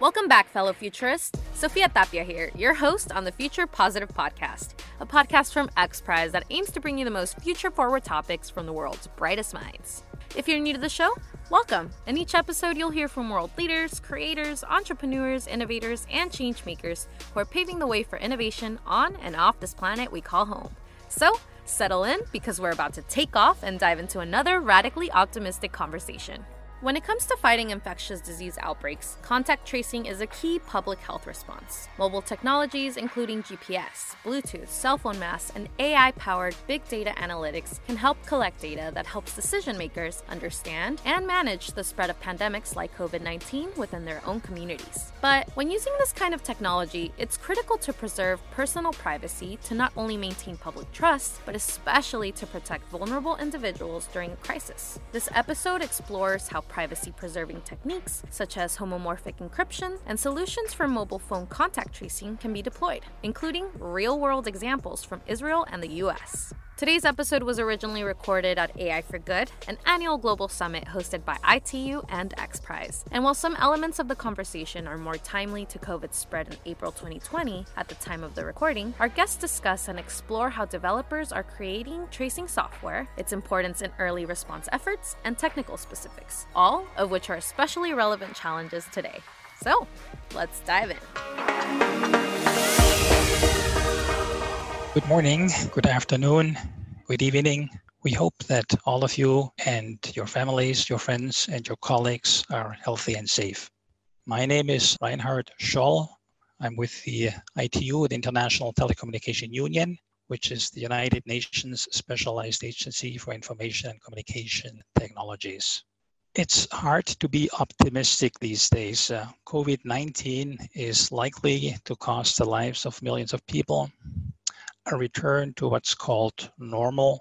Welcome back, fellow futurists. Sophia Tapia here, your host on the Future Positive Podcast, a podcast from X Prize that aims to bring you the most future forward topics from the world's brightest minds. If you're new to the show, welcome. In each episode, you'll hear from world leaders, creators, entrepreneurs, innovators, and change makers who are paving the way for innovation on and off this planet we call home. So, settle in because we're about to take off and dive into another radically optimistic conversation. When it comes to fighting infectious disease outbreaks, contact tracing is a key public health response. Mobile technologies, including GPS, Bluetooth, cell phone masts, and AI powered big data analytics, can help collect data that helps decision makers understand and manage the spread of pandemics like COVID 19 within their own communities. But when using this kind of technology, it's critical to preserve personal privacy to not only maintain public trust, but especially to protect vulnerable individuals during a crisis. This episode explores how privacy preserving techniques, such as homomorphic encryption and solutions for mobile phone contact tracing, can be deployed, including real world examples from Israel and the US. Today's episode was originally recorded at AI for Good, an annual global summit hosted by ITU and XPRIZE. And while some elements of the conversation are more timely to COVID's spread in April 2020 at the time of the recording, our guests discuss and explore how developers are creating tracing software, its importance in early response efforts, and technical specifics, all of which are especially relevant challenges today. So, let's dive in. Good morning, good afternoon, good evening. We hope that all of you and your families, your friends, and your colleagues are healthy and safe. My name is Reinhard Scholl. I'm with the ITU, the International Telecommunication Union, which is the United Nations Specialized Agency for Information and Communication Technologies. It's hard to be optimistic these days. Uh, COVID 19 is likely to cost the lives of millions of people a return to what's called normal,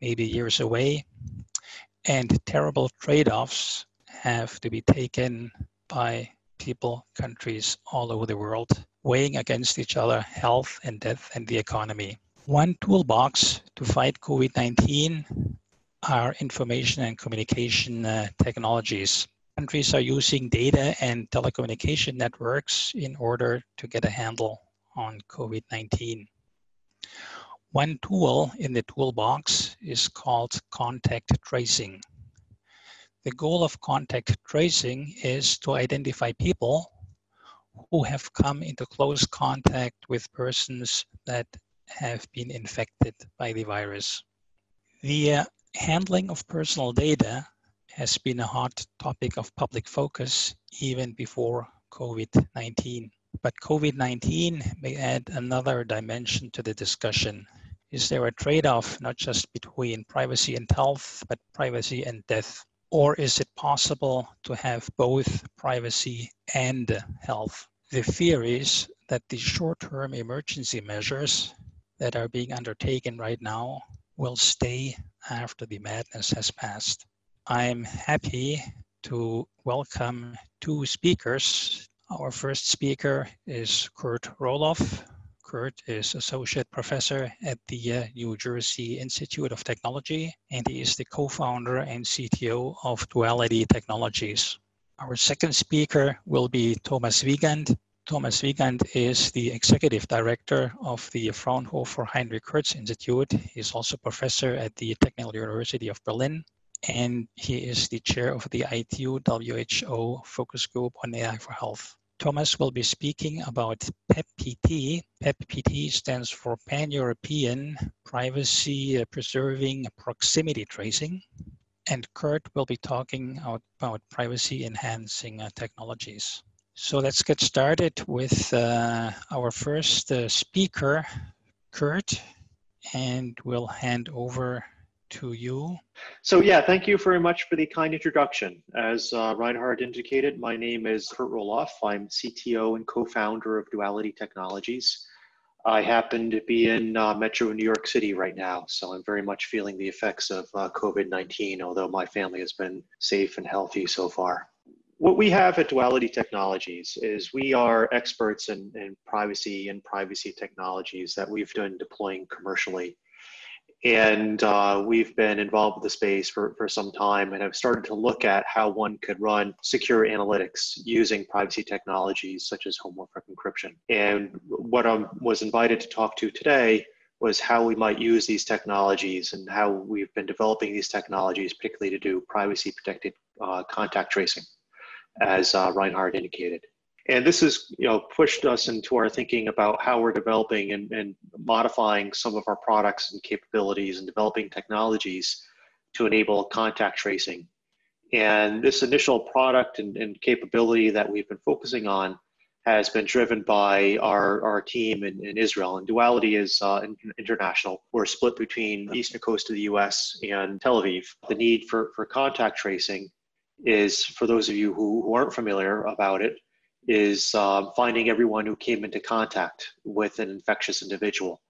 maybe years away, and terrible trade offs have to be taken by people, countries all over the world, weighing against each other health and death and the economy. One toolbox to fight COVID 19 are information and communication uh, technologies. Countries are using data and telecommunication networks in order to get a handle on COVID 19. One tool in the toolbox is called contact tracing. The goal of contact tracing is to identify people who have come into close contact with persons that have been infected by the virus. The uh, handling of personal data has been a hot topic of public focus even before COVID 19. But COVID 19 may add another dimension to the discussion. Is there a trade off not just between privacy and health, but privacy and death? Or is it possible to have both privacy and health? The fear is that the short term emergency measures that are being undertaken right now will stay after the madness has passed. I'm happy to welcome two speakers our first speaker is Kurt Rohloff. Kurt is Associate Professor at the uh, New Jersey Institute of Technology, and he is the co founder and CTO of Duality Technologies. Our second speaker will be Thomas Wiegand. Thomas Wiegand is the executive director of the Fraunhofer Heinrich Hertz Institute. He's also professor at the Technical University of Berlin, and he is the chair of the ITU WHO focus group on AI for health. Thomas will be speaking about PEPP-PT. PEPP-PT stands for Pan European Privacy Preserving Proximity Tracing. And Kurt will be talking about privacy enhancing uh, technologies. So let's get started with uh, our first uh, speaker, Kurt, and we'll hand over to you. So yeah, thank you very much for the kind introduction. As uh, Reinhard indicated, my name is Kurt Rohloff. I'm CTO and co-founder of Duality Technologies. I happen to be in uh, Metro New York City right now, so I'm very much feeling the effects of uh, COVID-19, although my family has been safe and healthy so far. What we have at Duality Technologies is we are experts in, in privacy and privacy technologies that we've done deploying commercially and uh, we've been involved with the space for, for some time and have started to look at how one could run secure analytics using privacy technologies such as homomorphic encryption. And what I was invited to talk to today was how we might use these technologies and how we've been developing these technologies, particularly to do privacy protected uh, contact tracing, as uh, Reinhard indicated and this has you know pushed us into our thinking about how we're developing and, and modifying some of our products and capabilities and developing technologies to enable contact tracing and this initial product and, and capability that we've been focusing on has been driven by our, our team in, in Israel. And Duality is uh, international. We're split between eastern coast of the US and Tel Aviv. The need for, for contact tracing is, for those of you who, who aren't familiar about it, is um, finding everyone who came into contact with an infectious individual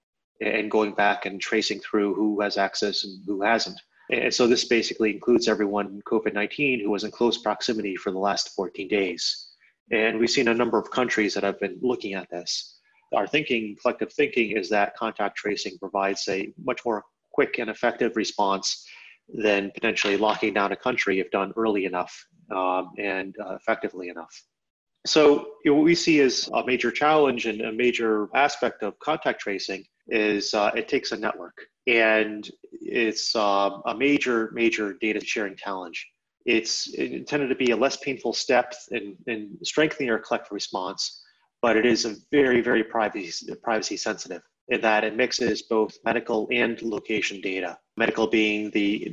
and going back and tracing through who has access and who hasn't. And so this basically includes everyone in COVID 19 who was in close proximity for the last 14 days. And we've seen a number of countries that have been looking at this. Our thinking, collective thinking, is that contact tracing provides a much more quick and effective response than potentially locking down a country if done early enough um, and uh, effectively enough. So you know, what we see as a major challenge and a major aspect of contact tracing is uh, it takes a network, and it's uh, a major, major data sharing challenge. It's intended to be a less painful step in, in strengthening our collective response, but it is a very, very privacy, privacy sensitive in that it mixes both medical and location data. Medical being the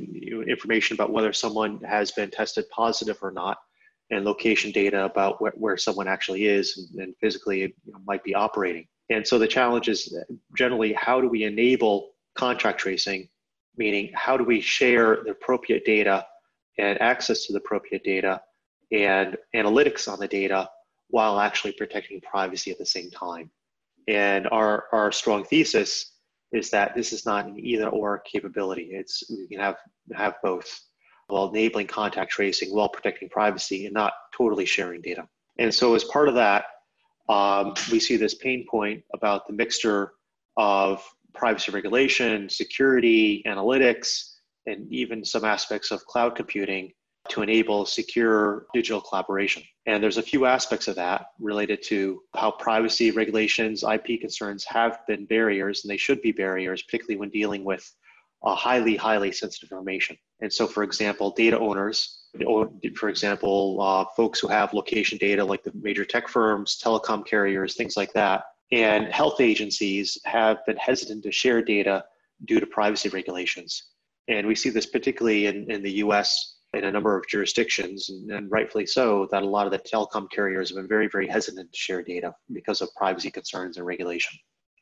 information about whether someone has been tested positive or not, and location data about where, where someone actually is and, and physically you know, might be operating. And so the challenge is generally how do we enable contact tracing, meaning how do we share the appropriate data and access to the appropriate data and analytics on the data while actually protecting privacy at the same time. And our, our strong thesis is that this is not an either or capability. It's we can have have both while enabling contact tracing while protecting privacy and not totally sharing data. And so, as part of that, um, we see this pain point about the mixture of privacy regulation, security, analytics, and even some aspects of cloud computing to enable secure digital collaboration. And there's a few aspects of that related to how privacy regulations, IP concerns have been barriers, and they should be barriers, particularly when dealing with uh, highly, highly sensitive information. And so, for example, data owners, for example, uh, folks who have location data like the major tech firms, telecom carriers, things like that, and health agencies have been hesitant to share data due to privacy regulations. And we see this particularly in, in the US in a number of jurisdictions, and, and rightfully so, that a lot of the telecom carriers have been very, very hesitant to share data because of privacy concerns and regulation.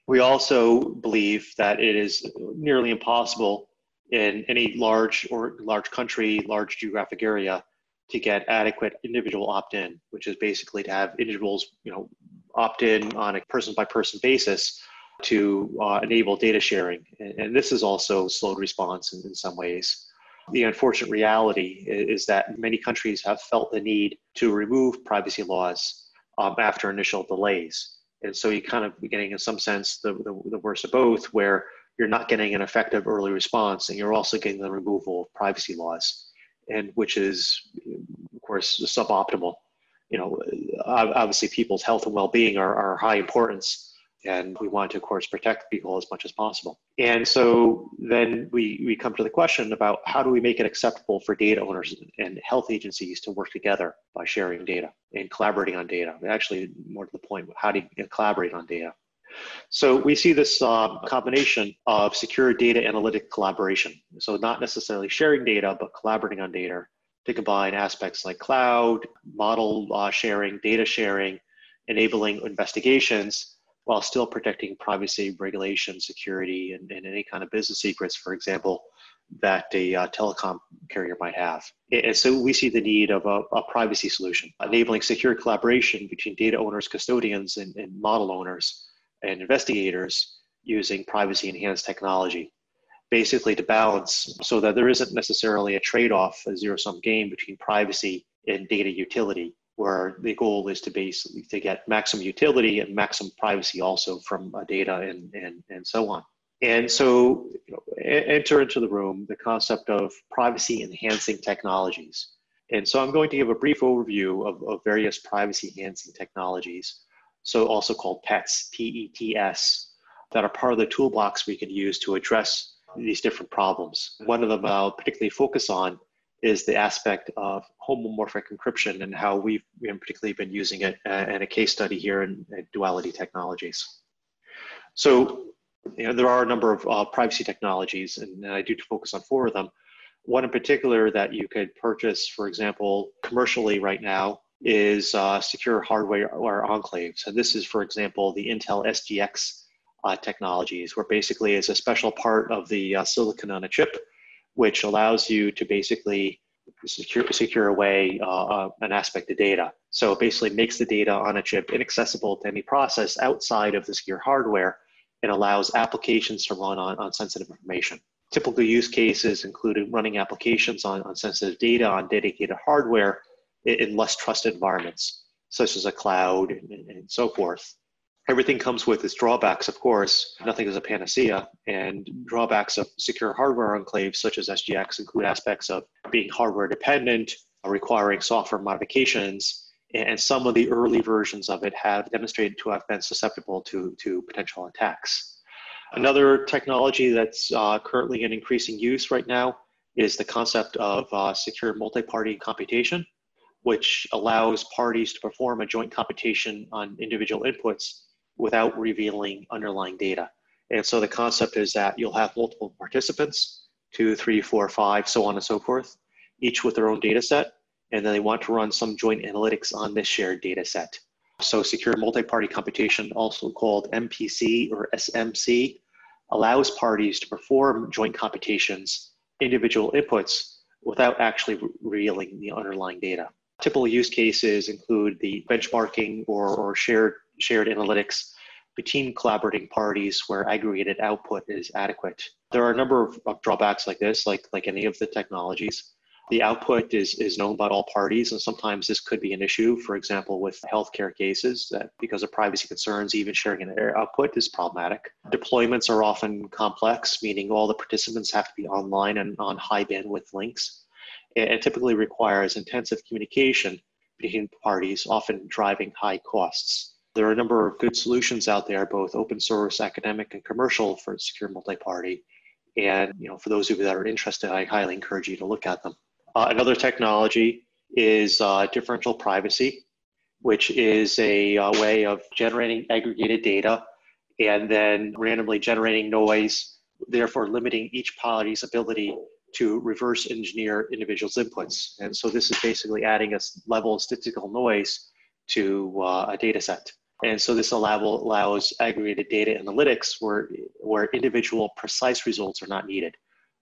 We also believe that it is nearly impossible in any large or large country, large geographic area to get adequate individual opt-in, which is basically to have individuals, you know, opt in on a person-by-person basis to uh, enable data sharing. And, and, this is also slowed response in, in some ways. The unfortunate reality is that many countries have felt the need to remove privacy laws um, after initial delays. And so you kind of getting, in some sense, the, the, the worst of both, where you're not getting an effective early response and you're also getting the removal of privacy laws, and which is, of course, suboptimal. you know, obviously people's health and well-being are, are high importance and we want to of course protect people as much as possible. And so then we we come to the question about how do we make it acceptable for data owners and health agencies to work together by sharing data and collaborating on data. Actually more to the point how do you collaborate on data so we see this uh, combination of secure data analytic collaboration so not necessarily sharing data but collaborating on data to combine aspects like cloud model uh, sharing data sharing enabling investigations while still protecting privacy, regulation, security, and, and any kind of business secrets, for example, that a uh, telecom carrier might have. And so we see the need of a, a, privacy solution, enabling secure collaboration between data owners, custodians, and, and model owners and investigators using privacy enhanced technology. Basically, to balance so that there isn't necessarily a trade off, a zero sum game between privacy and data utility where the goal is to basically to get maximum utility and maximum privacy also from uh, data and, and, and so on. And so you know, enter into the room the concept of privacy enhancing technologies. And so I'm going to give a brief overview of, of various privacy enhancing technologies, so also called PETS, P-E-T-S, that are part of the toolbox we can use to address these different problems. One of them I'll particularly focus on is the aspect of homomorphic encryption and how we've particularly been using it uh, in a case study here in, in Duality Technologies. So you know, there are a number of uh, privacy technologies, and I do focus on four of them. One in particular that you could purchase, for example, commercially right now is uh, secure hardware or enclave. So this is, for example, the Intel SGX uh, technologies, where basically it's a special part of the uh, silicon on a chip which allows you to basically secure, secure away uh, uh, an aspect of data. So it basically makes the data on a chip inaccessible to any process outside of the secure hardware and allows applications to run on, on sensitive information. Typical use cases include running applications on, on sensitive data on dedicated hardware in, less trusted environments, such as a cloud and, and so forth everything comes with its drawbacks, of course. Nothing is a panacea. And drawbacks of secure hardware enclaves, such as SGX, include aspects of being hardware dependent, requiring software modifications. And some of the early versions of it have demonstrated to have been susceptible to, to potential attacks. Another technology that's uh, currently in increasing use right now is the concept of uh, secure multi party computation, which allows parties to perform a joint computation on individual inputs without revealing underlying data. And so the concept is that you'll have multiple participants, two, three, four, five, so on and so forth, each with their own data set. And then they want to run some joint analytics on this shared data set. So secure multi-party computation, also called MPC or SMC, allows parties to perform joint computations, individual inputs, without actually revealing the underlying data. Typical use cases include the benchmarking or, or shared shared analytics between collaborating parties where aggregated output is adequate. There are a number of, of, drawbacks like this, like, like any of the technologies. The output is, is known by all parties, and sometimes this could be an issue, for example, with healthcare cases, that because of privacy concerns, even sharing an output is problematic. Deployments are often complex, meaning all the participants have to be online and on high bandwidth links. It typically requires intensive communication between parties, often driving high costs. There are a number of good solutions out there, both open source, academic, and commercial for secure multi-party. And you know, for those of you that are interested, I highly encourage you to look at them. Uh, another technology is uh, differential privacy, which is a uh, way of generating aggregated data and then randomly generating noise, therefore limiting each party's ability to reverse engineer individuals' inputs. And so this is basically adding a level of statistical noise to uh, a data set. And so this allow, allows aggregated data analytics where, where individual precise results are not needed.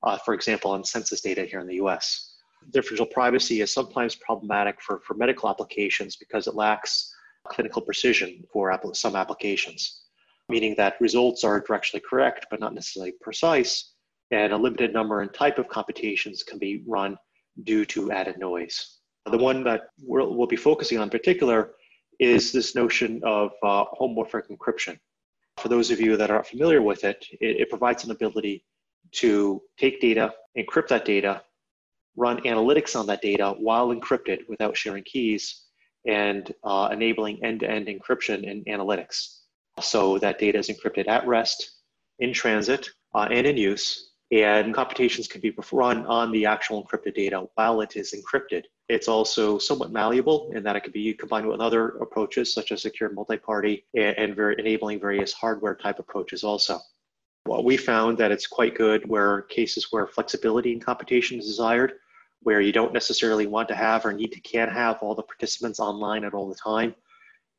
Uh, for example, on census data here in the US. Differential privacy is sometimes problematic for, for medical applications because it lacks clinical precision for some applications, meaning that results are directionally correct but not necessarily precise, and a limited number and type of computations can be run due to added noise. The one that we'll, we'll be focusing on in particular is this notion of uh, homomorphic encryption. For those of you that are not familiar with it, it, it provides an ability to take data, encrypt that data, run analytics on that data while encrypted without sharing keys, and uh, enabling end-to-end encryption and analytics. So that data is encrypted at rest, in transit, uh, and in use, and computations can be run on the actual encrypted data while it is encrypted. It's also somewhat malleable in that it can be combined with other approaches such as secure multi-party and, and enabling various hardware type approaches also. Well, we found that it's quite good where cases where flexibility in computation is desired, where you don't necessarily want to have or need to can have all the participants online at all the time,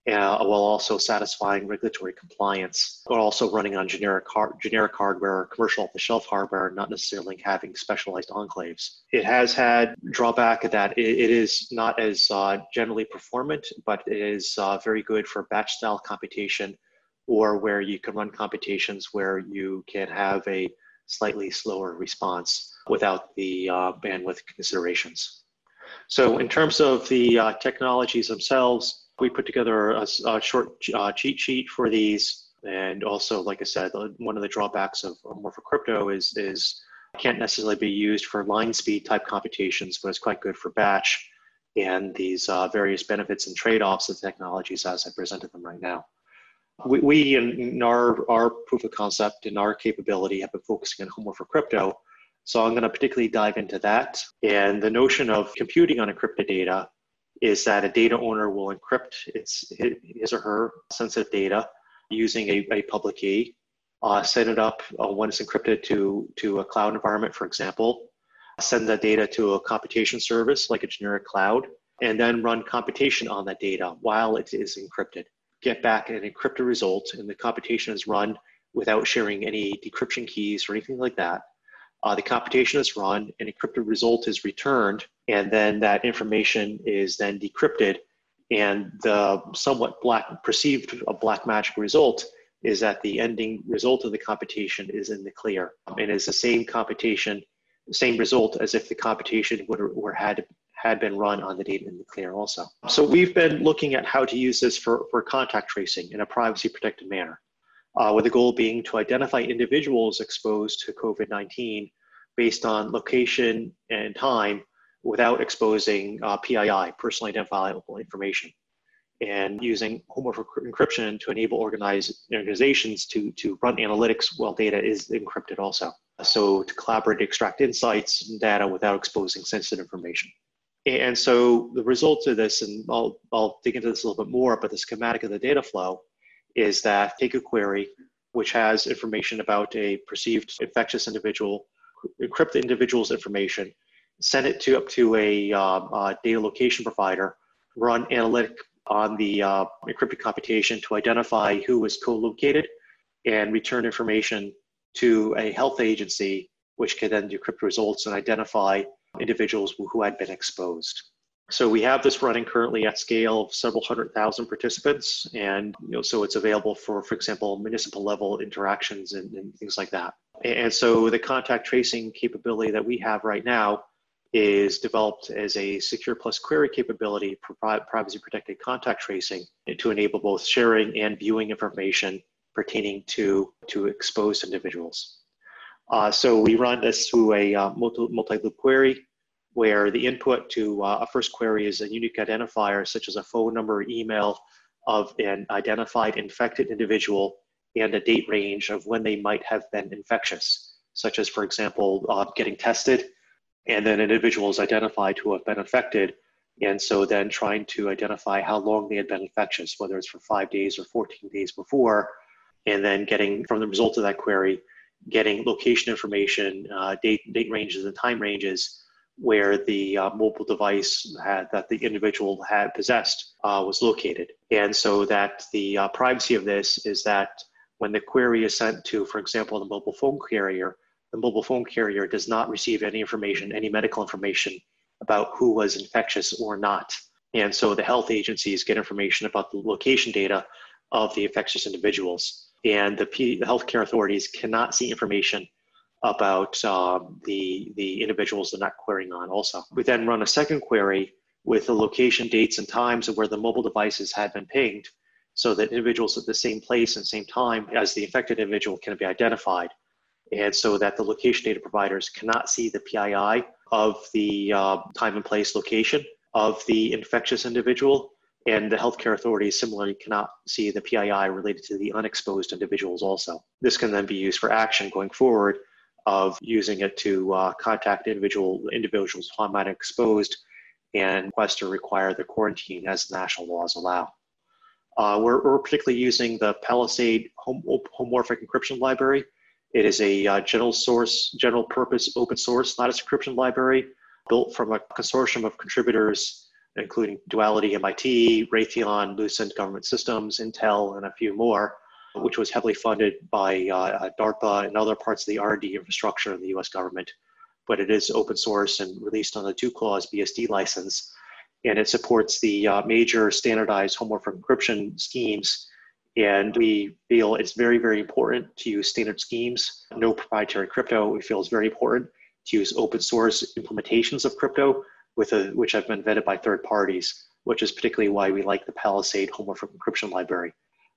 uh, while also satisfying regulatory compliance, but also running on generic, hard, generic hardware, commercial off-the-shelf hardware, not necessarily having specialized enclaves. It has had drawback that it, it is not as uh, generally performant, but it is uh, very good for batch-style computation, or where you can run computations where you can have a slightly slower response without the uh, bandwidth considerations. So in terms of the uh, technologies themselves, we put together a, a short uh, cheat sheet for these. And also, like I said, one of the drawbacks of Homomorphic crypto is, is can't necessarily be used for line speed type computations, but it's quite good for batch and these uh, various benefits and trade-offs of technologies as I presented them right now. We, we in, our, our proof of concept and our capability have been focusing on Homomorphic crypto. So I'm going to particularly dive into that. And the notion of computing on encrypted data is that a data owner will encrypt its, his or her sensitive data using a, a public key, uh, set it up uh, when it's encrypted to, to a cloud environment, for example, send that data to a computation service like a generic cloud, and then run computation on that data while it is encrypted. Get back an encrypted result, and the computation is run without sharing any decryption keys or anything like that. Uh, the computation is run, an encrypted result is returned, and then that information is then decrypted. And the somewhat black perceived a black magic result is that the ending result of the computation is in the clear and is the same computation, same result as if the computation would or had had been run on the data in the clear also. So we've been looking at how to use this for, for contact tracing in a privacy protected manner uh, with the goal being to identify individuals exposed to COVID 19 based on location and time without exposing uh, PII, personally identifiable information, and using homomorphic encryption to enable organizations to, to run analytics while data is encrypted also. So to collaborate, extract insights and data without exposing sensitive information. And so the results of this, and I'll, I'll dig into this a little bit more, but the schematic of the data flow is that take a query which has information about a perceived infectious individual, encrypt the individual's information, send it to up to a, uh, data location provider, run analytic on the uh, encrypted computation to identify who was co-located, and return information to a health agency, which can then decrypt results and identify individuals who had been exposed. So we have this running currently at scale of several hundred thousand participants, and you know, so it's available for, for example, municipal level interactions and, and things like that. And so the contact tracing capability that we have right now is developed as a secure plus query capability for privacy protected contact tracing to enable both sharing and viewing information pertaining to, to exposed individuals. Uh, so we run this through a uh, multi-loop query where the input to uh, a first query is a unique identifier, such as a phone number or email of an identified infected individual and a date range of when they might have been infectious, such as, for example, uh, getting tested, and then individuals identified who have been infected, and so then trying to identify how long they had been infectious, whether it's for five days or 14 days before, and then getting from the result of that query, getting location information, uh, date, date ranges, and time ranges where the uh, mobile device had, that the individual had possessed uh, was located. And so that the uh, privacy of this is that when the query is sent to, for example, the mobile phone carrier, the mobile phone carrier does not receive any information, any medical information about who was infectious or not. And so the health agencies get information about the location data of the infectious individuals. And the, P- the healthcare authorities cannot see information about um, the, the individuals they're not querying on also. We then run a second query with the location, dates, and times of where the mobile devices had been pinged so that individuals at the same place and same time as the infected individual can be identified. And so that the location data providers cannot see the PII of the uh, time and place location of the infectious individual, And the healthcare authorities similarly cannot see the PII related to the unexposed individuals also. This can then be used for action going forward of using it to uh, contact individual individuals who might exposed and request to require their quarantine as national laws allow. Uh, we're, we're, particularly using the Palisade hom- homomorphic encryption library. It is a uh, general source, general purpose open source lattice encryption library built from a consortium of contributors, including Duality, MIT, Raytheon, Lucent Government Systems, Intel, and a few more, which was heavily funded by uh, DARPA and other parts of the R&D infrastructure in the U.S. government. But it is open source and released on the two-clause BSD license, and it supports the uh, major standardized homomorphic encryption schemes. And we feel it's very, very important to use standard schemes. No proprietary crypto, we feel it's very important to use open source implementations of crypto, with a, which have been vetted by third parties, which is particularly why we like the Palisade homomorphic encryption library.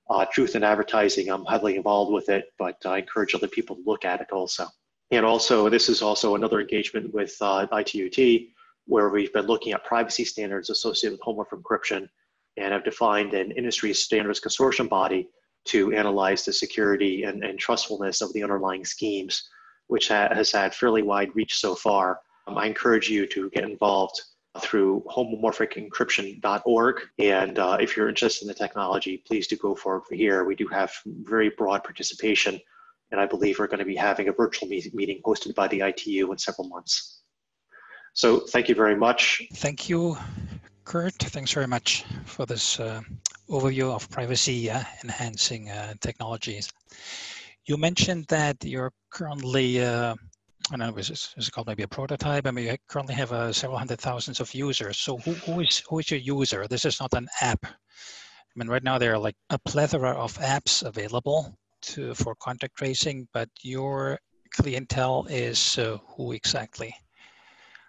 Uh, truth in advertising, I'm heavily involved with it, but I encourage other people to look at it also. And also, this is also another engagement with uh, ITU-T, where we've been looking at privacy standards associated with homomorphic encryption and have defined an industry standards consortium body to analyze the security and, and trustfulness of the underlying schemes which ha- has had fairly wide reach so far. Um, I encourage you to get involved through homomorphicencryption.org. And uh, if you're interested in the technology, please do go forward for here. We do have very broad participation, and I believe we're going to be having a virtual meet- meeting hosted by the ITU in several months. So thank you very much. Thank you, Kurt. Thanks very much for this uh, overview of privacy uh, enhancing uh, technologies. You mentioned that you're currently, uh, I don't know, is, this, is it called maybe a prototype? I mean, you currently have uh, several hundred thousands of users. So who, who is who is your user? This is not an app. I mean, right now there are like a plethora of apps available to for contact tracing, but your clientele is uh, who exactly?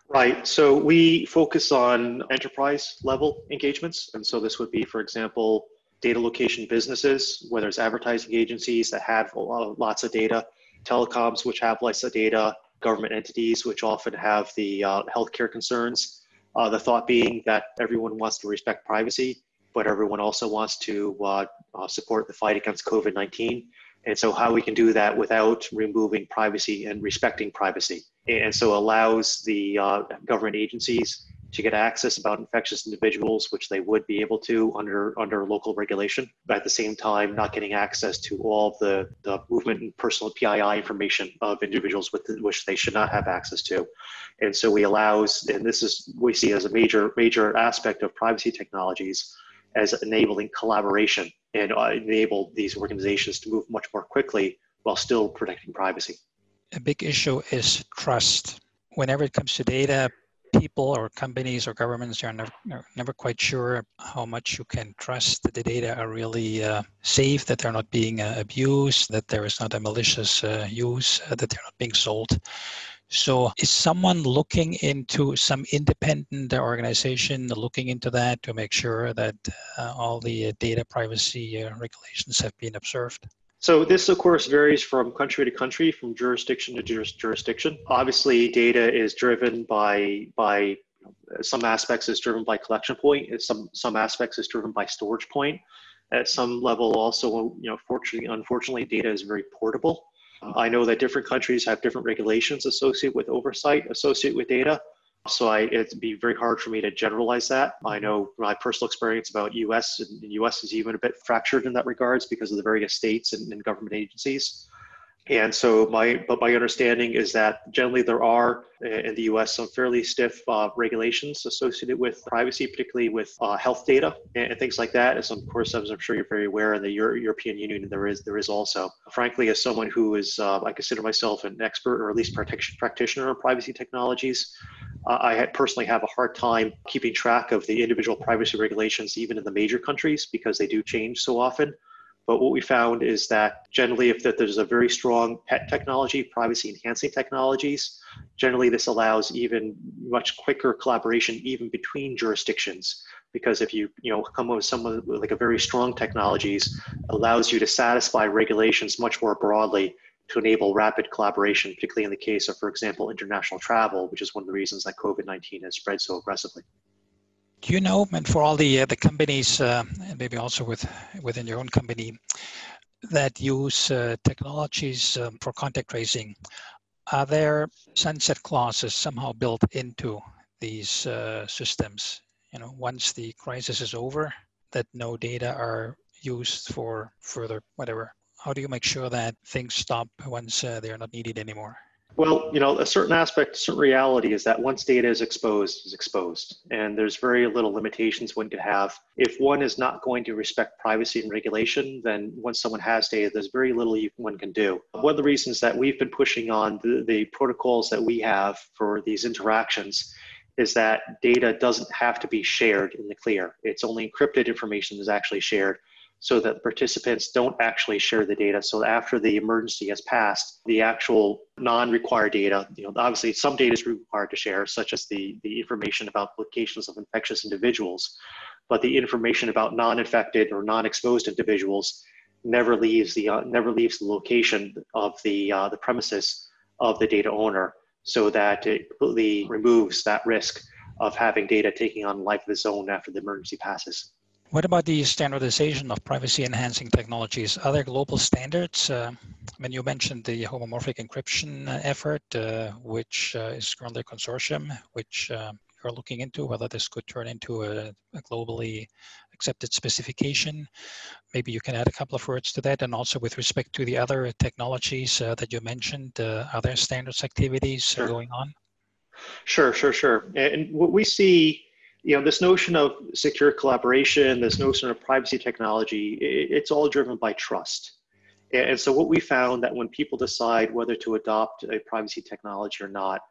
Right. So we focus on enterprise level engagements. And so this would be, for example, data location businesses, whether it's advertising agencies that have lots of data, telecoms which have lots of data, government entities which often have the uh, healthcare concerns. Uh, the thought being that everyone wants to respect privacy, but everyone also wants to uh, uh support the fight against COVID 19. And so, how we can do that without removing privacy and respecting privacy. And so, allows the uh, government agencies to get access about infectious individuals, which they would be able to under under local regulation, but at the same time not getting access to all the, the movement and personal PII information of individuals with which they should not have access to. And so we allows, and this is we see as a major major aspect of privacy technologies as enabling collaboration and uh, enable these organizations to move much more quickly while still protecting privacy. A big issue is trust. Whenever it comes to data, people or companies or governments are never, never quite sure how much you can trust that the data are really uh, safe, that they're not being uh, abused, that there is not a malicious uh, use, uh, that they're not being sold. So, is someone looking into some independent organization looking into that to make sure that uh, all the data privacy uh, regulations have been observed? So this, of course, varies from country to country, from jurisdiction to juris- jurisdiction. Obviously, data is driven by by some aspects is driven by collection point. Some some aspects is driven by storage point. At some level, also, you know, fortunately, unfortunately, data is very portable. I know that different countries have different regulations associated with oversight associated with data. So I, it'd be very hard for me to generalize that. I know my personal experience about U.S. and U.S. is even a bit fractured in that regards because of the various states and, and government agencies. And so my, but my understanding is that generally there are in the U.S. some fairly stiff uh, regulations associated with privacy, particularly with uh, health data and, and, things like that. As of course, as I'm sure you're very aware, in the Euro- European Union there is there is also. Frankly, as someone who is, uh, I consider myself an expert or at least practitioner on privacy technologies. Uh, I personally have a hard time keeping track of the individual privacy regulations, even in the major countries, because they do change so often. But what we found is that generally, if there's a very strong pet technology, privacy enhancing technologies, generally this allows even much quicker collaboration even between jurisdictions. Because if you you know come up with with like a very strong technologies, allows you to satisfy regulations much more broadly to enable rapid collaboration, particularly in the case of, for example, international travel, which is one of the reasons that COVID 19 has spread so aggressively. Do you know, and for all the uh, the companies, uh, and maybe also with within your own company, that use uh, technologies um, for contact tracing, are there sunset clauses somehow built into these uh, systems? You know, once the crisis is over, that no data are used for further whatever. How do you make sure that things stop once uh, they are not needed anymore? Well, you know, a certain aspect, a certain reality is that once data is exposed, is exposed, and there's very little limitations one could have. If one is not going to respect privacy and regulation, then once someone has data, there's very little one can do. One of the reasons that we've been pushing on the, the protocols that we have for these interactions is that data doesn't have to be shared in the clear. It's only encrypted information that's actually shared so that participants don't actually share the data. So after the emergency has passed, the actual non-required data, you know, obviously some data is required to share, such as the, the information about locations of infectious individuals, but the information about non-infected or non-exposed individuals never leaves the uh, never leaves the location of the uh, the premises of the data owner, so that it completely removes that risk of having data taking on life of its own after the emergency passes. What about the standardization of privacy enhancing technologies? Are there global standards? Uh, I mean, you mentioned the homomorphic encryption uh, effort, uh, which uh, is currently a consortium, which uh, you're looking into, whether this could turn into a, a, globally accepted specification. Maybe you can add a couple of words to that. And also with respect to the other technologies uh, that you mentioned, are there standards activities sure. going on? Sure, sure, sure. And what we see you know this notion of secure collaboration this notion of privacy technology it's all driven by trust. And so what we found that when people decide whether to adopt a privacy technology or not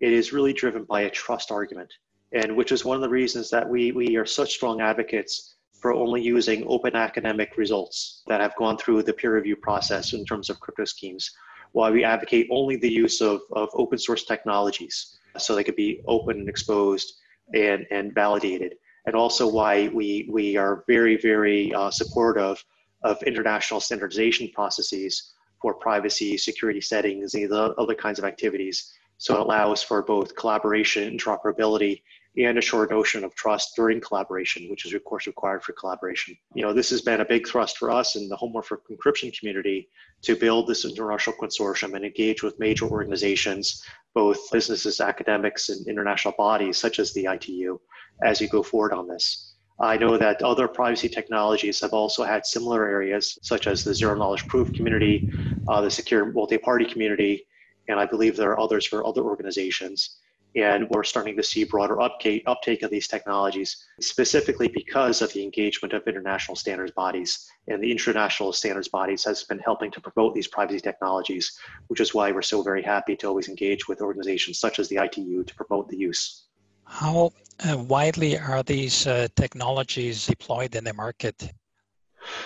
it is really driven by a trust argument and which is one of the reasons that we we are such strong advocates for only using open academic results that have gone through the peer review process in terms of crypto schemes while we advocate only the use of, of open source technologies. So they could be open and exposed and, and validated, and also why we, we are very, very uh, supportive of international standardization processes for privacy, security settings, and other kinds of activities. So it allows for both collaboration, interoperability, and a short notion of trust during collaboration, which is of course required for collaboration. You know, this has been a big thrust for us in the homomorphic encryption community to build this international consortium and engage with major organizations, both businesses, academics, and international bodies such as the ITU as you go forward on this. I know that other privacy technologies have also had similar areas, such as the zero knowledge proof community, uh, the secure multi party community, and I believe there are others for other organizations and we're starting to see broader uptake, uptake of these technologies, specifically because of the engagement of international standards bodies. And the international standards bodies has been helping to promote these privacy technologies, which is why we're so very happy to always engage with organizations such as the ITU to promote the use. How uh, widely are these uh, technologies deployed in the market?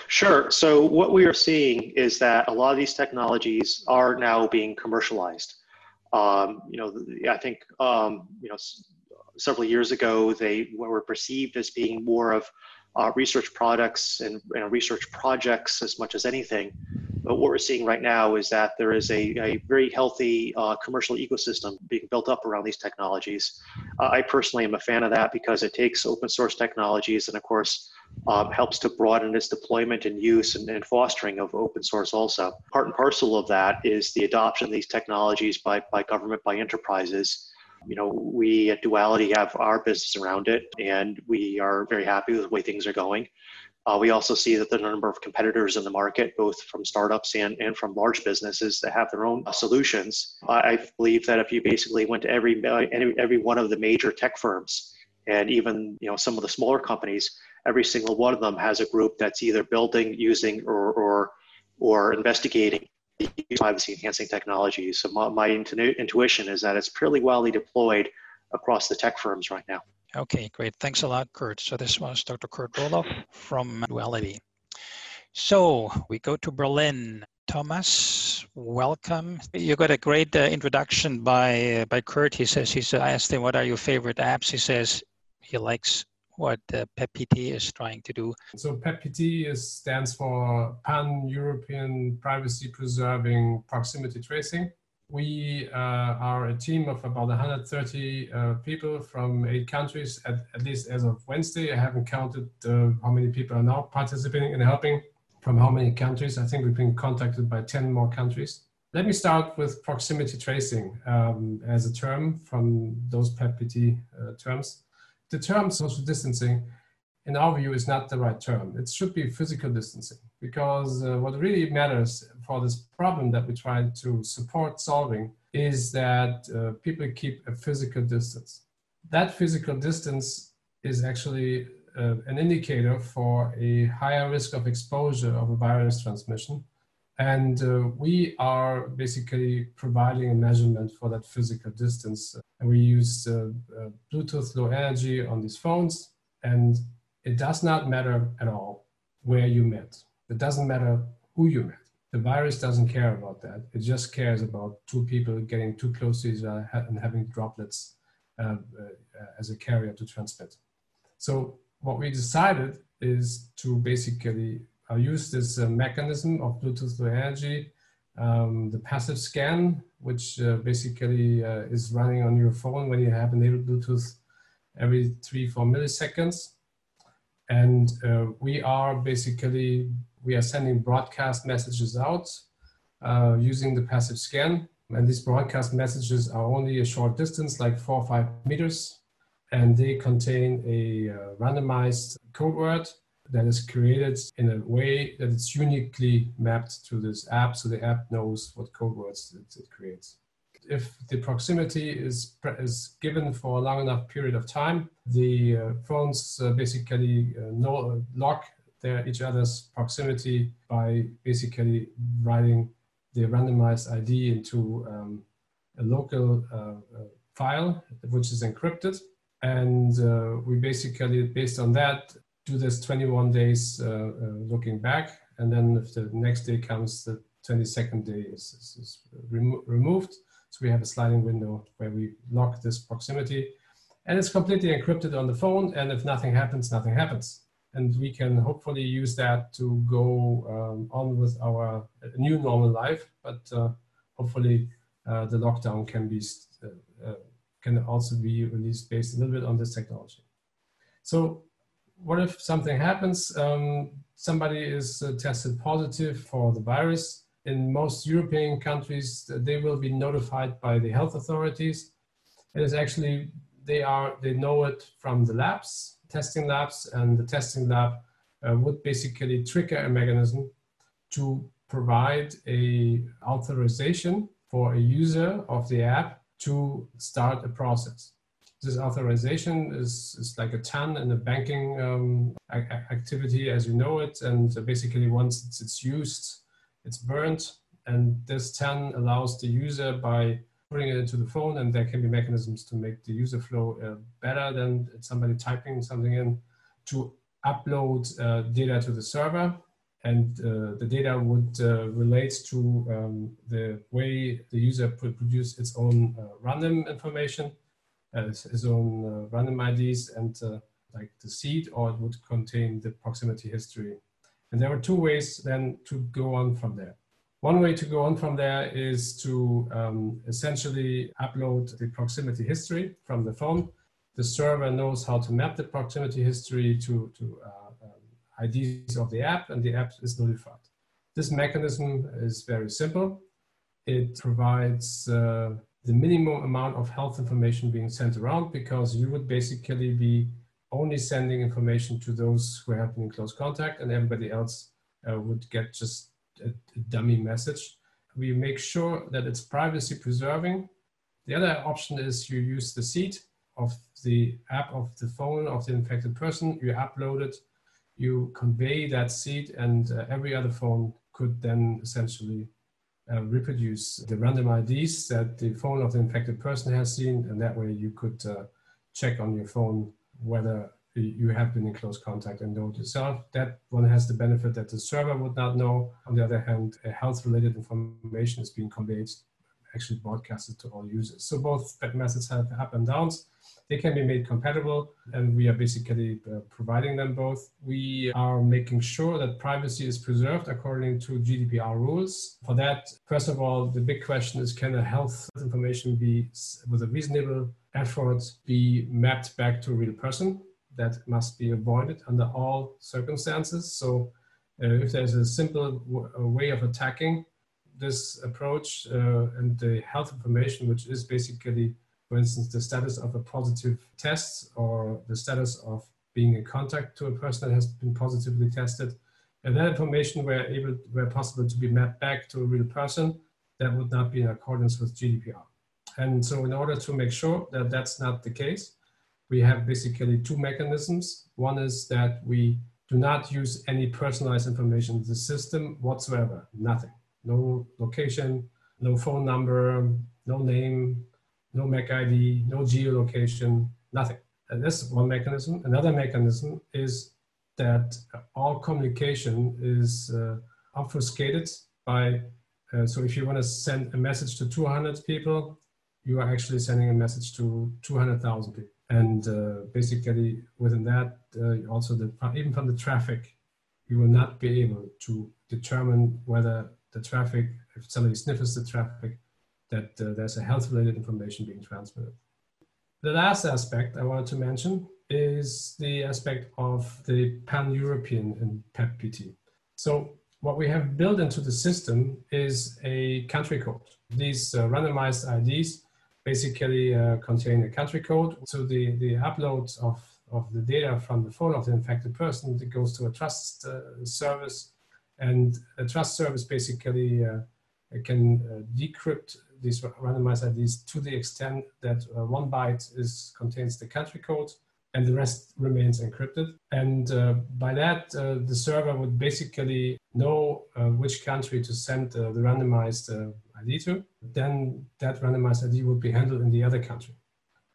Sure. So, what we are seeing is that a lot of these technologies are now being commercialized. Um, you know, I think um, you know several years ago they were perceived as being more of uh, research products and, and, research projects as much as anything. But what we're seeing right now is that there is a, a very healthy uh, commercial ecosystem being built up around these technologies. Uh, I personally am a fan of that because it takes open source technologies and, of course, um, helps to broaden its deployment and use and, and, fostering of open source also. Part and parcel of that is the adoption of these technologies by, by government, by enterprises. You know, we at Duality have our business around it, and we are very happy with the way things are going. Uh, we also see that the number of competitors in the market, both from startups and, and from large businesses that have their own uh, solutions. I, I believe that if you basically went to every, every every one of the major tech firms and even you know some of the smaller companies, every single one of them has a group that's either building, using, or or, or investigating privacy enhancing technologies. So my, my intuition is that it's fairly widely deployed across the tech firms right now. Okay, great. Thanks a lot, Kurt. So this was Dr. Kurt Rohloff from Duality. So we go to Berlin. Thomas, welcome. You got a great uh, introduction by uh, by Kurt. He says he's. Uh, I asked him, "What are your favorite apps?" He says he likes what uh, PEPP-PT is trying to do. So PEPP-PT is, stands for Pan-European Privacy Preserving Proximity Tracing. We uh, are a team of about 130 uh, people from eight countries, at, at, least as of Wednesday. I haven't counted uh, how many people are now participating and helping from how many countries. I think we've been contacted by 10 more countries. Let me start with proximity tracing um, as a term from those PEPP-PT uh, terms. The term social distancing, in our view, is not the right term. It should be physical distancing because uh, what really matters for this problem that we try to support solving is that uh, people keep a physical distance. That physical distance is actually uh, an indicator for a higher risk of exposure of a virus transmission and uh, we are basically providing a measurement for that physical distance. And we use uh, uh, Bluetooth low energy on these phones. And it does not matter at all where you met. It doesn't matter who you met. The virus doesn't care about that. It just cares about two people getting too close to each other and having droplets uh, uh, as a carrier to transmit. So what we decided is to basically Use this uh, mechanism of Bluetooth Low Energy, um, the passive scan, which uh, basically uh, is running on your phone when you have enabled Bluetooth every three, four milliseconds. And uh, we are basically, we are sending broadcast messages out uh, using the passive scan. And these broadcast messages are only a short distance, like four or five meters, and they contain a uh, randomized code word that is created in a way that it's uniquely mapped to this app so the app knows what code words it, it creates. If the proximity is, is given for a long enough period of time, the uh, phones uh, basically uh, know, lock their, each other's proximity by basically writing the randomized ID into um, a local uh, uh, file, which is encrypted. And uh, we basically, based on that, do this 21 days uh, uh, looking back, and then if the next day comes, the 22nd day is, is, is remo removed. So we have a sliding window where we lock this proximity, and it's completely encrypted on the phone. And if nothing happens, nothing happens. And we can hopefully use that to go um, on with our new normal life. But uh, hopefully, uh, the lockdown can be uh, uh, can also be released based a little bit on this technology. So what if something happens? Um, somebody is uh, tested positive for the virus. In most European countries, they will be notified by the health authorities. It is actually they are they know it from the labs, testing labs, and the testing lab uh, would basically trigger a mechanism to provide a authorization for a user of the app to start a process this authorization is, is like a TAN in a banking um, activity as you know it. And basically once it's, it's used, it's burnt. And this TAN allows the user by putting it into the phone and there can be mechanisms to make the user flow uh, better than somebody typing something in to upload uh, data to the server and uh, the data would uh, relate to um, the way the user could produce its own uh, random information his own uh, random IDs and uh, like the seed, or it would contain the proximity history. And there are two ways then to go on from there. One way to go on from there is to um, essentially upload the proximity history from the phone. The server knows how to map the proximity history to, to uh, um, IDs of the app, and the app is notified. This mechanism is very simple. It provides uh, the minimum amount of health information being sent around because you would basically be only sending information to those who have been in close contact and everybody else uh, would get just a, a, dummy message. We make sure that it's privacy preserving. The other option is you use the seed of the app of the phone of the infected person, you upload it, you convey that seed and uh, every other phone could then essentially uh, reproduce the random IDs that the phone of the infected person has seen, and that way you could uh, check on your phone whether you have been in close contact and know it yourself. That one has the benefit that the server would not know. On the other hand, health-related information is being conveyed actually broadcasted to all users. So both methods have up and downs. They can be made compatible, and we are basically uh, providing them both. We are making sure that privacy is preserved according to GDPR rules. For that, first of all, the big question is can the health information be, with a reasonable effort, be mapped back to a real person? That must be avoided under all circumstances. So, uh, if there's a simple way of attacking this approach uh, and the health information, which is basically for instance, the status of a positive test or the status of being in contact to a person that has been positively tested. And that information were able, were possible to be mapped back to a real person that would not be in accordance with GDPR. And so in order to make sure that that's not the case, we have basically two mechanisms. One is that we do not use any personalized information in the system whatsoever, nothing. No location, no phone number, no name, no MAC ID, no geolocation, nothing. And this one mechanism. Another mechanism is that all communication is uh, obfuscated by, uh, so if you want to send a message to 200 people, you are actually sending a message to 200,000 people. And uh, basically within that, uh, also the, even from the traffic, you will not be able to determine whether the traffic, if somebody sniffs the traffic, that uh, there's a health related information being transmitted. The last aspect I wanted to mention is the aspect of the pan-European in PEPP-PT. So what we have built into the system is a country code. These uh, randomized IDs basically uh, contain a country code. So the, the upload of, of the data from the phone of the infected person that goes to a trust uh, service. And a trust service basically uh, can uh, decrypt these randomized IDs to the extent that uh, one byte is contains the country code and the rest remains encrypted. And uh, by that, uh, the server would basically know uh, which country to send the randomized ID to. Then that randomized ID would be handled in the other country.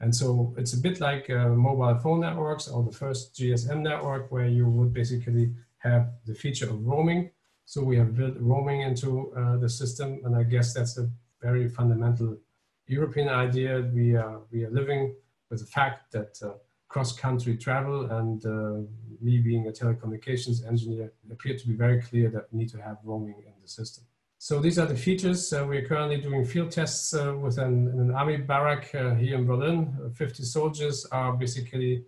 And so it's a bit like mobile phone networks or the first GSM network, where you would basically have the feature of roaming. So we have built roaming into the system, and I guess that's a very fundamental European idea. We are, we are living with the fact that uh, cross-country travel and uh, me being a telecommunications engineer appear to be very clear that we need to have roaming in the system. So these are the features. Uh, we're currently doing field tests uh, with an, an, army barrack uh, here in Berlin. Uh, 50 soldiers are basically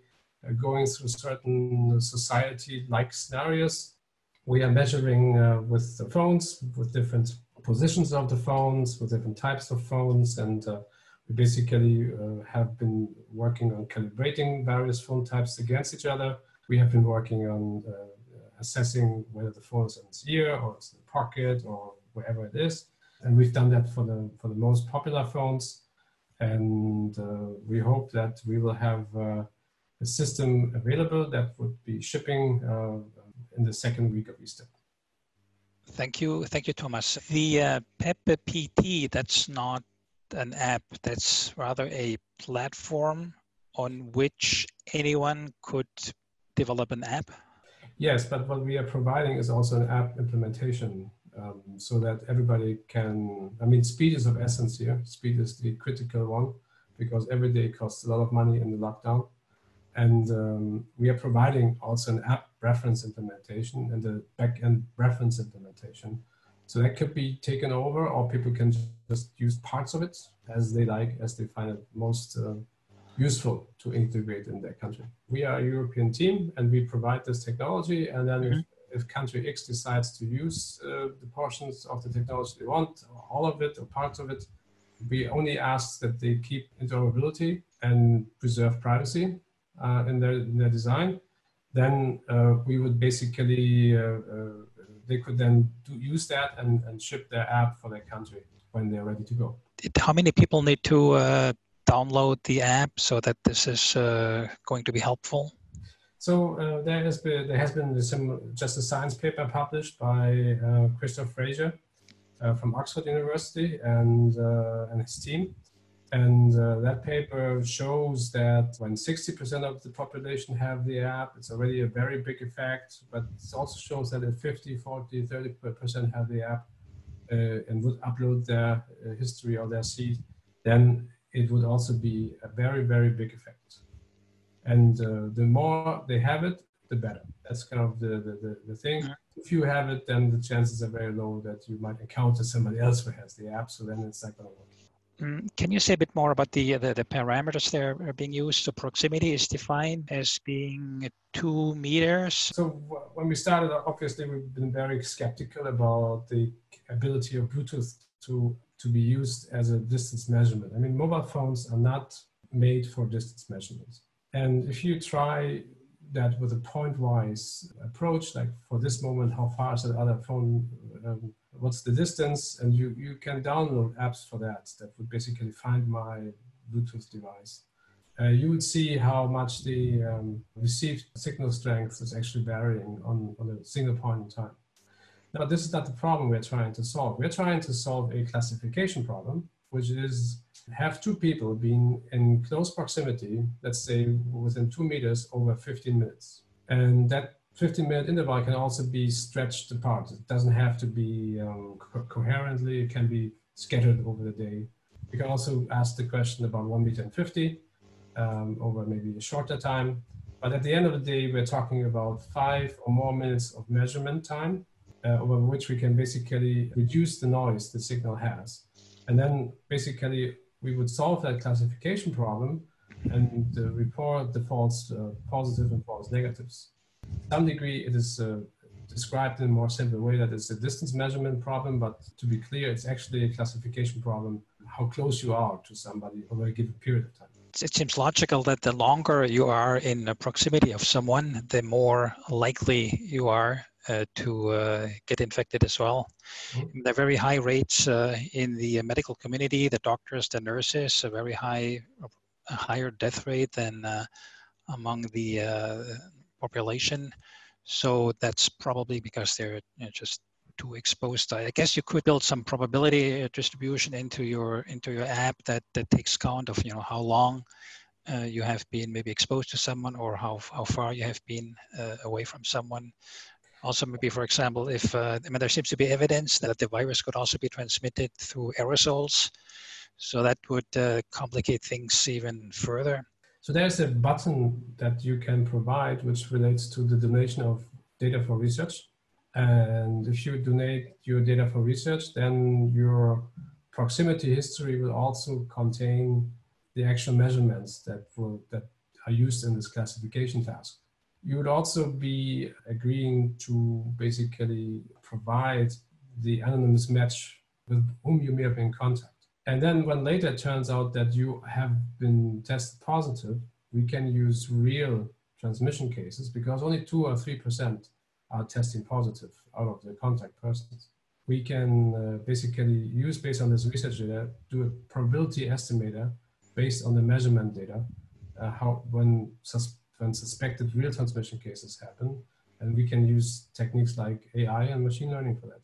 going through certain society-like scenarios. We are measuring with the phones, with different positions of the phones, with different types of phones, and uh, we basically uh, have been working on calibrating various phone types against each other. We have been working on uh, assessing whether the phone is in its ear or it's in the pocket or wherever it is. And we've done that for the, for the most popular phones. And uh, we hope that we will have uh, a system available that would be shipping uh, in the second week of Easter. Thank you. Thank you, Thomas. The uh, PT, that's not an app, that's rather a platform on which anyone could develop an app? Yes, but what we are providing is also an app implementation um, so that everybody can, I mean, speed is of essence here. Speed is the critical one because every day costs a lot of money in the lockdown. And um, we are providing also an app reference implementation and the backend reference implementation. So that could be taken over or people can just use parts of it as they like, as they find it most uh, useful to integrate in their country. We are a European team and we provide this technology. And then mm-hmm. if, if, country X decides to use uh, the portions of the technology they want, or all of it or parts of it, we only ask that they keep interoperability and preserve privacy in, their, in their design then uh, we would basically uh, uh, they could then do, use that and, and ship their app for their country when they're ready to go. How many people need to uh, download the app so that this is uh, going to be helpful? So uh, there has been there has been some just a science paper published by Christophe Fraser from Oxford University and and his team, and uh, that paper shows that when 60% of the population have the app, it's already a very big effect. But it also shows that if 50, 40, 30% have the app, uh, and would upload their uh, history or their seed, then it would also be a very, very big effect. And uh, the more they have it, the better. That's kind of the, the, the, the thing. If you have it, then the chances are very low that you might encounter somebody else who has the app, so then it's not going to work. Mm, can you say a bit more about the, the, the parameters that are being used? So proximity is defined as being two meters. So when we started, obviously we've been very skeptical about the ability of Bluetooth to to be used as a distance measurement. I mean, mobile phones are not made for distance measurements. And if you try that with a point-wise approach, like for this moment, how far is the other phone? Um, what's the distance? And you, you can download apps for that that would basically find my Bluetooth device. Uh, you would see how much the um, received signal strength is actually varying on, on a single point in time. Now, this is not the problem we're trying to solve. We're trying to solve a classification problem, which is have two people being in close proximity, let's say within two meters over 15 minutes. And that 15 minute interval can also be stretched apart. It doesn't have to be um, co coherently, it can be scattered over the day. You can also ask the question about one meter and 50 um, over maybe a shorter time. But at the end of the day, we're talking about five or more minutes of measurement time uh, over which we can basically reduce the noise the signal has. And then basically we would solve that classification problem and uh, report the false uh, positive and false negatives. Some degree, it is uh, described in a more simple way that it's a distance measurement problem, but to be clear, it's actually a classification problem, how close you are to somebody over a given period of time. It seems logical that the longer you are in proximity of someone, the more likely you are uh, to uh, get infected as well. Mm-hmm. There are very high rates uh, in the medical community, the doctors, the nurses, a very high, a higher death rate than among the population. So that's probably because they're you know, just too exposed. I guess you could build some probability distribution into your into your app that that takes count of you know how long uh, you have been maybe exposed to someone or how how far you have been uh, away from someone. Also, maybe, for example, if uh, I mean, there seems to be evidence that the virus could also be transmitted through aerosols. So that would uh, complicate things even further. So there's a button that you can provide which relates to the donation of data for research. And if you donate your data for research, then your proximity history will also contain the actual measurements that, will, that are used in this classification task you would also be agreeing to basically provide the anonymous match with whom you may have been in contact. And then when later it turns out that you have been tested positive, we can use real transmission cases because only two or 3% are testing positive out of the contact persons. We can uh, basically use based on this research data, do a probability estimator based on the measurement data, uh, how when sus when suspected real transmission cases happen. And we can use techniques like AI and machine learning for that.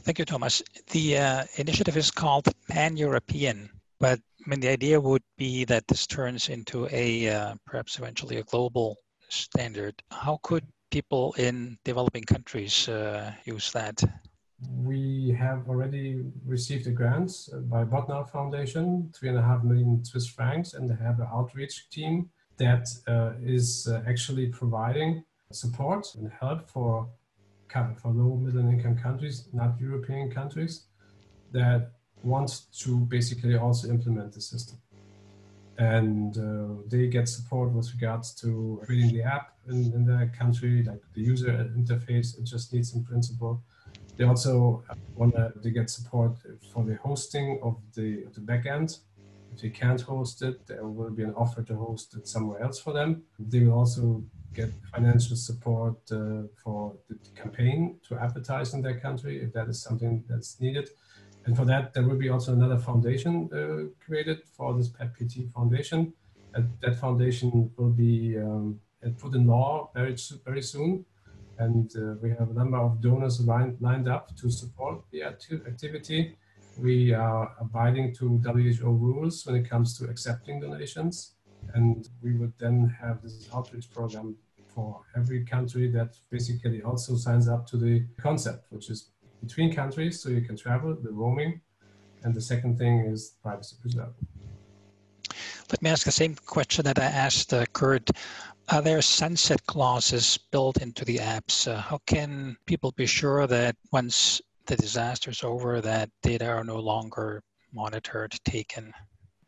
Thank you, Thomas. The uh, initiative is called Pan European, but I mean, the idea would be that this turns into a uh, perhaps eventually a global standard. How could people in developing countries uh, use that? We have already received a grant by Botnar Foundation, three and a half million Swiss francs, and they have an outreach team that uh, is uh, actually providing support and help for for low middle income countries, not European countries, that want to basically also implement the system. And uh, they get support with regards to creating the app in, in their country, like the user interface, it just needs in principle. They also want to get support for the hosting of the, of the backend if they can't host it, there will be an offer to host it somewhere else for them. They will also get financial support uh, for the campaign to advertise in their country if that is something that's needed. And for that, there will be also another foundation uh, created for this PEPP-PT Foundation. And that foundation will be um, put in law very, very soon. And uh, we have a number of donors lined, lined up to support the activity we are abiding to WHO rules when it comes to accepting donations. And we would then have this outreach program for every country that basically also signs up to the concept, which is between countries so you can travel, the roaming. And the second thing is privacy preserve. Let me ask the same question that I asked uh, Kurt. Are there sunset clauses built into the apps? Uh, how can people be sure that once the disaster is over, that data are no longer monitored, taken?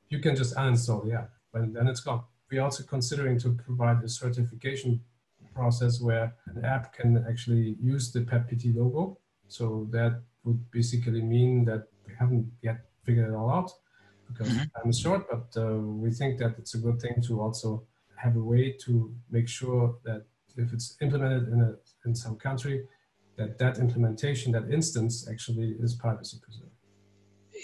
You can just uninstall the app, and then it's gone. We're also considering to provide a certification process where an app can actually use the PEPP-PT logo. So that would basically mean that we haven't yet figured it all out because mm-hmm. time is short, but uh, we think that it's a good thing to also have a way to make sure that if it's implemented in, a, in some country, that that implementation, that instance actually is privacy preserved.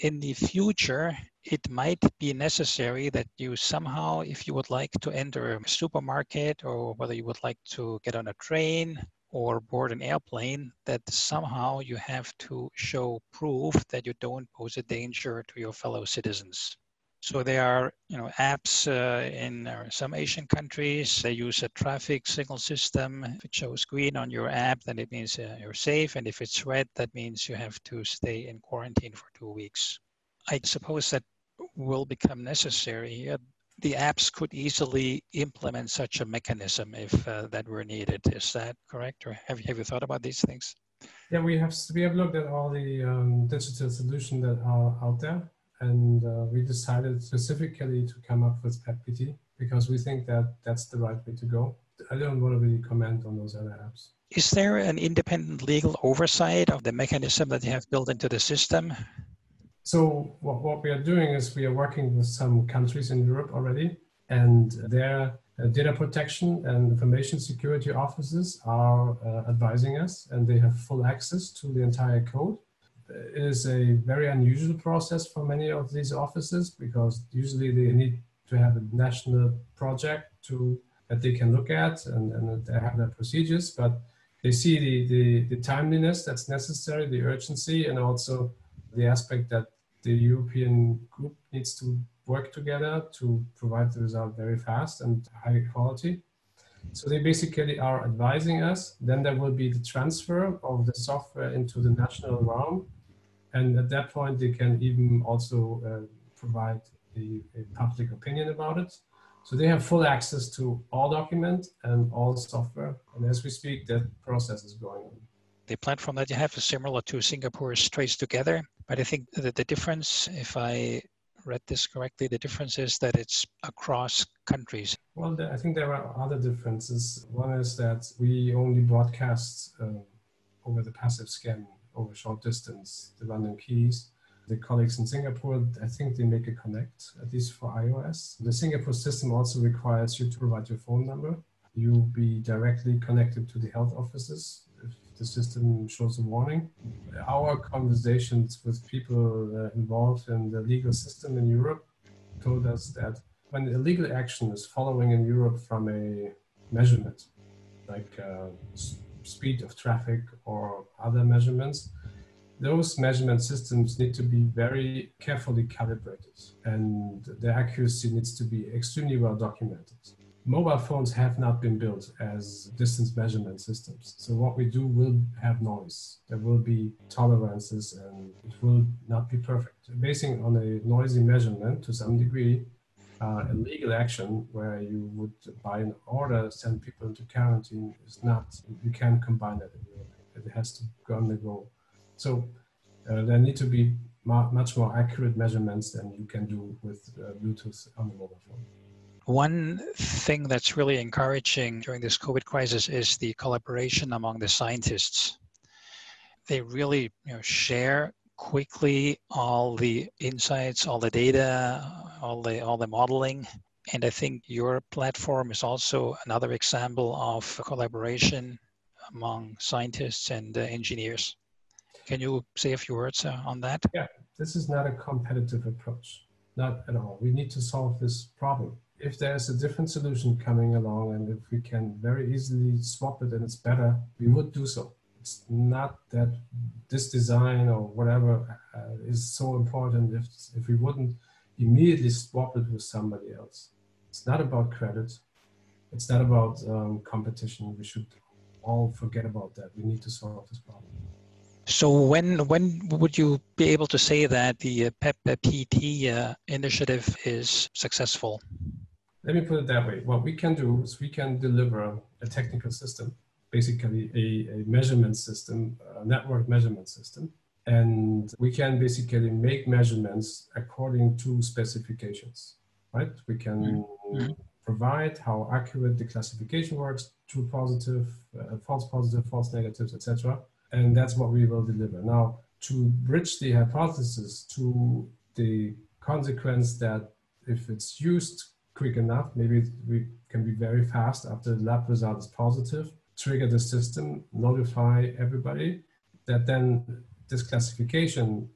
In the future, it might be necessary that you somehow, if you would like to enter a supermarket or whether you would like to get on a train or board an airplane, that somehow you have to show proof that you don't pose a danger to your fellow citizens. So there are, you know, apps uh, in uh, some Asian countries. They use a traffic signal system. If it shows green on your app, then it means uh, you're safe, and if it's red, that means you have to stay in quarantine for two weeks. I suppose that will become necessary. the apps could easily implement such a mechanism if uh, that were needed. Is that correct, or have you, have you thought about these things? Yeah, we have we have looked at all the um, digital solutions that are out there and uh, we decided specifically to come up with PEPP-PT because we think that that's the right way to go. I don't want to really comment on those other apps. Is there an independent legal oversight of the mechanism that you have built into the system? So what, what we are doing is we are working with some countries in Europe already, and their uh, data protection and information security offices are uh, advising us, and they have full access to the entire code is a very unusual process for many of these offices because usually they need to have a national project to that they can look at and, and they have their procedures, but they see the, the, the timeliness that's necessary, the urgency, and also the aspect that the European group needs to work together to provide the result very fast and high quality. So they basically are advising us. Then there will be the transfer of the software into the national realm and at that point, they can even also uh, provide a, a, public opinion about it. So they have full access to all documents and all software. And as we speak, that process is going on. The platform that you have is similar to Singapore's Trace Together, but I think that the difference, if I read this correctly, the difference is that it's across countries. Well, I think there are other differences. One is that we only broadcast uh, over the passive scan over short distance, the random keys. The colleagues in Singapore, I think they make a connect, at least for iOS. The Singapore system also requires you to provide your phone number. You'll be directly connected to the health offices if the system shows a warning. Our conversations with people involved in the legal system in Europe told us that when illegal action is following in Europe from a measurement, like uh, speed of traffic or other measurements, those measurement systems need to be very carefully calibrated and the accuracy needs to be extremely well documented. Mobile phones have not been built as distance measurement systems. So what we do will have noise. There will be tolerances and it will not be perfect. Basing on a noisy measurement to some degree, uh, a legal action where you would, by an order, send people into quarantine is not, you can't combine that. It has to go on the go. So uh, there need to be much more accurate measurements than you can do with uh, Bluetooth on the mobile phone. One thing that's really encouraging during this COVID crisis is the collaboration among the scientists. They really you know, share quickly all the insights, all the data, all the all the modeling. And I think your platform is also another example of collaboration among scientists and uh, engineers. Can you say a few words uh, on that? Yeah, this is not a competitive approach, not at all. We need to solve this problem. If there's a different solution coming along and if we can very easily swap it and it's better, we would do so it's not that this design or whatever uh, is so important if, if we wouldn't immediately swap it with somebody else. It's not about credit. It's not about um, competition. We should all forget about that. We need to solve this problem. So when when would you be able to say that the uh, PEP PT uh, initiative is successful? Let me put it that way. What we can do is we can deliver a technical system, basically a, a measurement system, a network measurement system, and we can basically make measurements according to specifications, right? We can mm-hmm. provide how accurate the classification works, true positive, uh, false positive, false negatives, etc and that's what we will deliver. Now, to bridge the hypothesis to the consequence that if it's used quick enough, maybe we can be very fast after the lab result is positive, trigger the system, notify everybody, that then this classification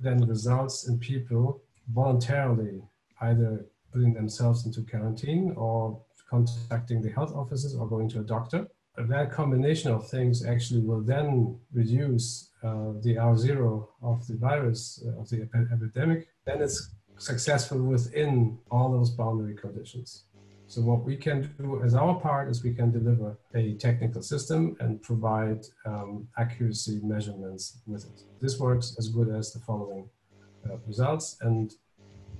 then results in people voluntarily either putting themselves into quarantine or contacting the health offices or going to a doctor that combination of things actually will then reduce uh, the R0 of the virus, uh, of the ep- epidemic, then it's successful within all those boundary conditions. So what we can do as our part is we can deliver a technical system and provide um, accuracy measurements with it. This works as good as the following uh, results, and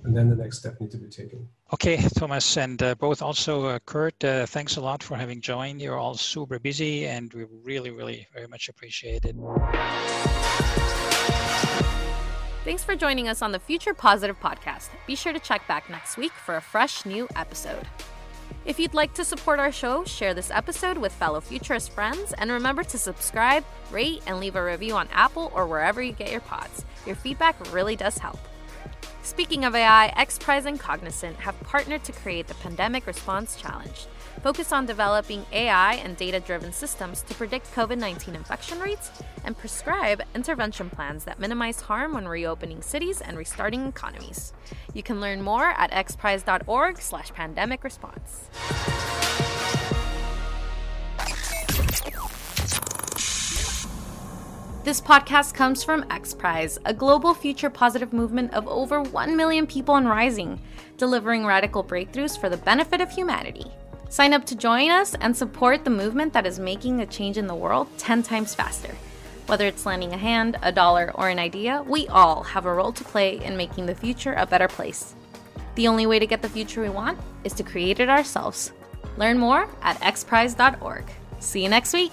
and then the next step need to be taken. Okay, Thomas, and uh, both also uh, Kurt, uh, thanks a lot for having joined. You're all super busy, and we really, really very much appreciate it. Thanks for joining us on the Future Positive podcast. Be sure to check back next week for a fresh new episode. If you'd like to support our show, share this episode with fellow futurist friends, and remember to subscribe, rate, and leave a review on Apple or wherever you get your pods. Your feedback really does help. Speaking of AI, XPRIZE and Cognizant have partnered to create the Pandemic Response Challenge, focused on developing AI and data driven systems to predict COVID 19 infection rates and prescribe intervention plans that minimize harm when reopening cities and restarting economies. You can learn more at xprize.org slash pandemic response. This podcast comes from XPRIZE, a global future positive movement of over 1 million people and rising, delivering radical breakthroughs for the benefit of humanity. Sign up to join us and support the movement that is making a change in the world 10 times faster. Whether it's lending a hand, a dollar, or an idea, we all have a role to play in making the future a better place. The only way to get the future we want is to create it ourselves. Learn more at xprize.org. See you next week.